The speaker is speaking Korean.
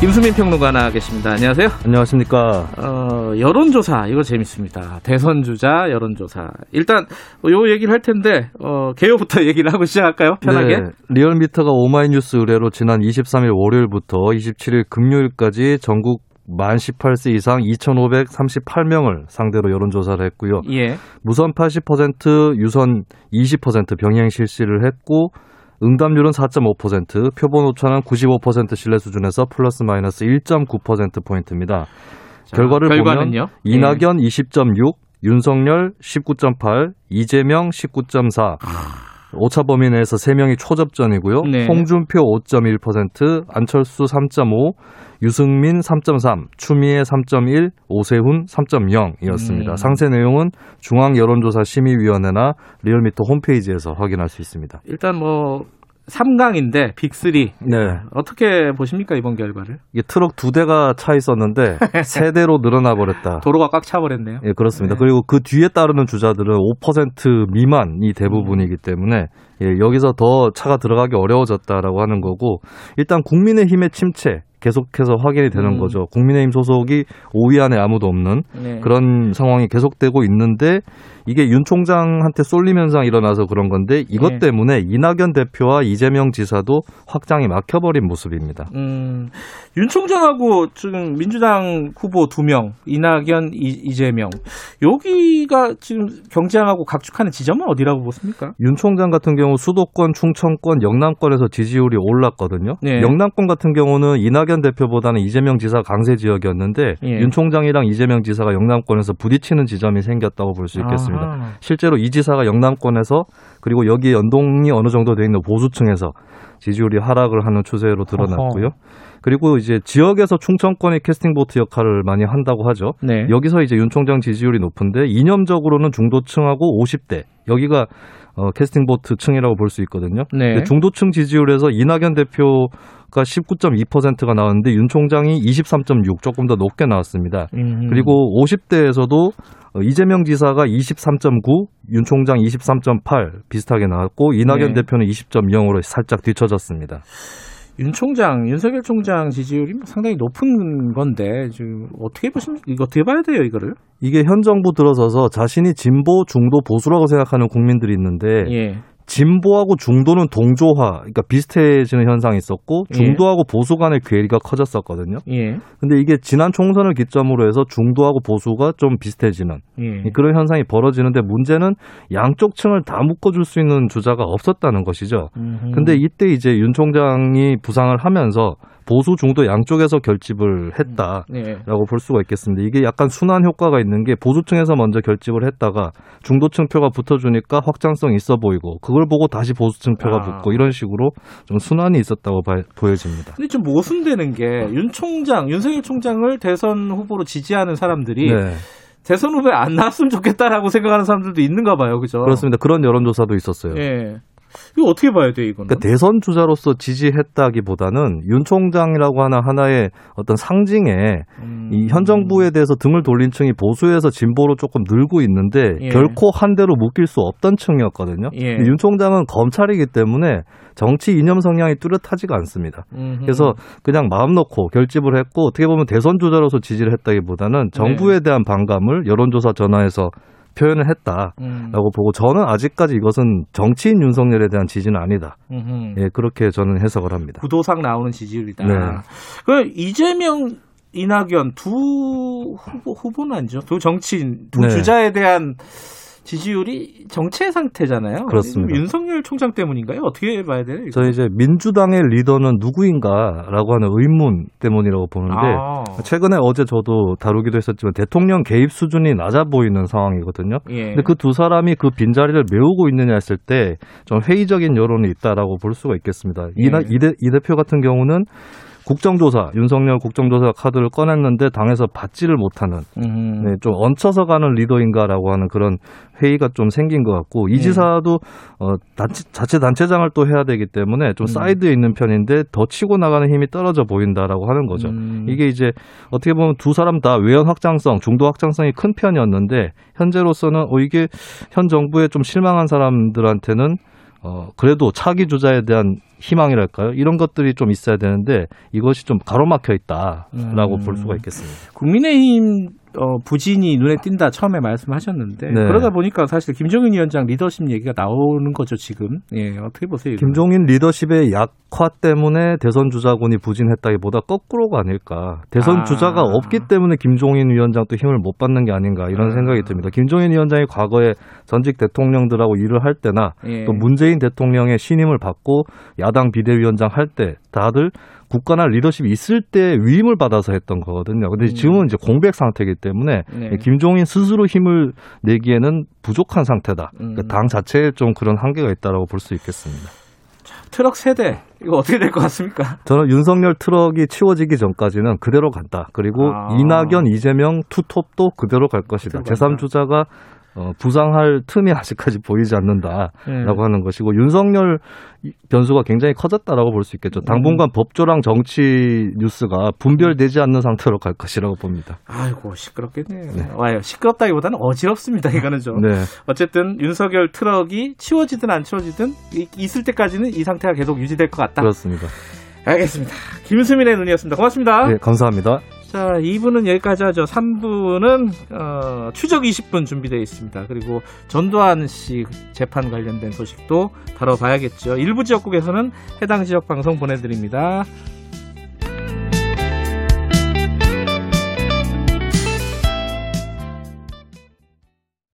김수민 평론가 나와 계십니다. 안녕하세요. 안녕하십니까. 어, 여론조사 이거 재밌습니다. 대선 주자 여론조사. 일단 요 얘기를 할 텐데 어, 개요부터 얘기를 하고 시작할까요? 편하게. 네, 리얼미터가 오마이뉴스 의뢰로 지난 23일 월요일부터 27일 금요일까지 전국 만 18세 이상 2,538명을 상대로 여론조사를 했고요. 예. 무선 80%, 유선 20% 병행 실시를 했고 응답률은 4.5%, 표본 오차는 95% 신뢰 수준에서 플러스 마이너스 1.9% 포인트입니다. 자, 결과를 결과는요? 보면 이낙연 20.6, 윤석열 19.8, 이재명 19.4. 오차 범위 내에서 3명이 초접전이고요. 네. 홍준표 5.1%, 안철수 3.5, 유승민 3.3, 추미애 3.1, 오세훈 3.0이었습니다. 음. 상세 내용은 중앙 여론조사 심의위원회나 리얼미터 홈페이지에서 확인할 수 있습니다. 일단 뭐 3강인데 빅3 네. 어떻게 보십니까 이번 결과를? 이게 트럭 두 대가 차 있었는데 세 대로 늘어나 버렸다. 도로가 꽉 차 버렸네요. 예, 그렇습니다. 네. 그리고 그 뒤에 따르는 주자들은 5% 미만이 대부분이기 때문에 예, 여기서 더 차가 들어가기 어려워졌다라고 하는 거고 일단 국민의힘의 침체 계속해서 확인이 되는 음. 거죠. 국민의힘 소속이 5위 안에 아무도 없는 네. 그런 상황이 계속되고 있는데 이게 윤 총장한테 쏠림 현상이 일어나서 그런 건데 이것 네. 때문에 이낙연 대표와 이재명 지사도 확장이 막혀버린 모습입니다. 음, 윤 총장하고 지금 민주당 후보 두 명, 이낙연, 이, 이재명. 여기가 지금 경쟁하고 각축하는 지점은 어디라고 보십니까? 윤 총장 같은 경우 수도권, 충청권, 영남권에서 지지율이 올랐거든요. 네. 영남권 같은 경우는 이낙연 대표보다는 이재명 지사 강세 지역이었는데 예. 윤 총장이랑 이재명 지사가 영남권에서 부딪히는 지점이 생겼다고 볼 수 있겠습니다. 아하. 실제로 이 지사가 영남권에서 그리고 여기에 연동이 어느 정도 돼 있는 보수층에서 지지율이 하락을 하는 추세로 드러났고요. 그리고 이제 지역에서 충청권이 캐스팅 보트 역할을 많이 한다고 하죠. 네. 여기서 이제 윤 총장 지지율이 높은데 이념적으로는 중도층하고 50대 여기가 어, 캐스팅 보트 층이라고 볼 수 있거든요. 네. 중도층 지지율에서 이낙연 대표가 19.2%가 나왔는데 윤 총장이 23.6 조금 더 높게 나왔습니다. 음. 그리고 50대에서도 어, 이재명 지사가 23.9, 윤 총장 23.8 비슷하게 나왔고 이낙연 네. 대표는 20.0으로 살짝 뒤처졌습니다. 윤 총장, 윤석열 총장 지지율이 뭐 상당히 높은 건데 지금 어떻게 보십니까? 이거 어떻게 봐야 돼요, 이거를? 이게 현 정부 들어서서 자신이 진보, 중도, 보수라고 생각하는 국민들이 있는데 예. 진보하고 중도는 동조화, 그러니까 비슷해지는 현상이 있었고 예. 중도하고 보수 간의 괴리가 커졌었거든요. 예. 근데 이게 지난 총선을 기점으로 해서 중도하고 보수가 좀 비슷해지는 예. 그런 현상이 벌어지는데 문제는 양쪽 층을 다 묶어줄 수 있는 주자가 없었다는 것이죠. 음흠. 근데 이때 이제 윤 총장이 부상을 하면서 보수 중도 양쪽에서 결집을 했다. 네. 라고 볼 수가 있겠습니다. 이게 약간 순환 효과가 있는 게 보수층에서 먼저 결집을 했다가 중도층 표가 붙어주니까 확장성 있어 보이고 그걸 보고 다시 보수층 표가 아. 붙고 이런 식으로 좀 순환이 있었다고 봐- 보여집니다. 근데 좀 모순되는 게 윤 총장, 윤석열 총장을 대선 후보로 지지하는 사람들이 네, 대선 후보에 안 나왔으면 좋겠다라고 생각하는 사람들도 있는가 봐요, 그죠? 그렇습니다. 그런 여론조사도 있었어요. 예. 이거 어떻게 봐야 돼 이거는? 그러니까 대선 주자로서 지지했다기보다는 윤 총장이라고 하는 하나의 어떤 상징에 음. 이현 정부에 대해서 등을 돌린 층이 보수에서 진보로 조금 늘고 있는데 예. 결코 한 대로 묶일 수 없던 층이었거든요. 예. 윤 총장은 검찰이기 때문에 정치 이념 성향이 뚜렷하지가 않습니다. 음흠. 그래서 그냥 마음 놓고 결집을 했고 어떻게 보면 대선 주자로서 지지를 했다기보다는 정부에 대한 반감을 여론조사 전화에서 표현을 했다라고 음. 보고 저는 아직까지 이것은 정치인 윤석열에 대한 지지는 아니다. 음흠. 예, 그렇게 저는 해석을 합니다. 구도상 나오는 지지율이다. 네. 그 이재명, 이낙연 두 후보 후보는 아니죠. 두 정치인, 두 네. 주자에 대한 지지율이 정체 상태잖아요. 그렇습니다. 윤석열 총장 때문인가요? 어떻게 봐야? 이거? 저희 이제 민주당의 리더는 누구인가라고 하는 의문 때문이라고 보는데 아, 최근에 어제 저도 다루기도 했었지만 대통령 개입 수준이 낮아 보이는 상황이거든요. 예. 근데 그 두 사람이 그 빈자리를 메우고 있느냐 했을 때 좀 회의적인 여론이 있다라고 볼 수가 있겠습니다. 이, 나- 예. 이, 대, 이 대표 같은 경우는 국정조사, 윤석열 국정조사 카드를 꺼냈는데 당에서 받지를 못하는 음. 네, 좀 얹혀서 가는 리더인가라고 하는 그런 회의가 좀 생긴 것 같고 이 예. 지사도 어, 자치, 자치단체장을 또 해야 되기 때문에 좀 음. 사이드에 있는 편인데 더 치고 나가는 힘이 떨어져 보인다라고 하는 거죠. 음. 이게 이제 어떻게 보면 두 사람 다 외연 확장성, 중도 확장성이 큰 편이었는데 현재로서는 어, 이게 현 정부에 좀 실망한 사람들한테는 어, 그래도 차기 주자에 대한 희망이랄까요? 이런 것들이 좀 있어야 되는데 이것이 좀 가로막혀 있다라고 음. 볼 수가 있겠습니다. 국민의힘 어, 부진이 눈에 띈다 처음에 말씀하셨는데 네. 그러다 보니까 사실 김종인 위원장 리더십 얘기가 나오는 거죠 지금. 예 어떻게 보세요? 이거는? 김종인 리더십의 약화 때문에 대선 주자군이 부진했다기보다 거꾸로가 아닐까. 대선 아. 주자가 없기 때문에 김종인 위원장 또 힘을 못 받는 게 아닌가 이런 아. 생각이 듭니다. 김종인 위원장이 과거에 전직 대통령들하고 일을 할 때나 예. 또 문재인 대통령의 신임을 받고 야당 비대위원장 할 때 다들 국가나 리더십이 있을 때 위임을 받아서 했던 거거든요. 근데 음. 지금은 이제 공백 상태이기 때문에 네. 김종인 스스로 힘을 내기에는 부족한 상태다. 음. 그러니까 당 자체에 좀 그런 한계가 있다라고 볼 수 있겠습니다. 트럭 세대 이거 어떻게 될 것 같습니까? 저는 윤석열 트럭이 치워지기 전까지는 그대로 간다. 그리고 아. 이낙연, 이재명 투톱도 그대로 갈 것이다. 그대로 간다. 제3주자가 어, 부상할 틈이 아직까지 보이지 않는다라고 네. 하는 것이고 윤석열 이- 변수가 굉장히 커졌다라고 볼 수 있겠죠. 당분간 법조랑 정치 뉴스가 분별되지 않는 상태로 갈 것이라고 봅니다. 아이고 시끄럽겠네요. 와요 시끄럽다기보다는 어지럽습니다. 이거는 좀. 네, 어쨌든 윤석열 트럭이 치워지든 안 치워지든 이- 있을 때까지는 이 상태가 계속 유지될 것 같다. 그렇습니다. 알겠습니다. 김수민의 눈이었습니다. 고맙습니다. 네, 감사합니다. 자, 2부는 여기까지 하죠. 3부는 어, 추적 20분 준비되어 있습니다. 그리고 전두환 씨 재판 관련된 소식도 다뤄봐야겠죠. 일부 지역국에서는 해당 지역 방송 보내드립니다.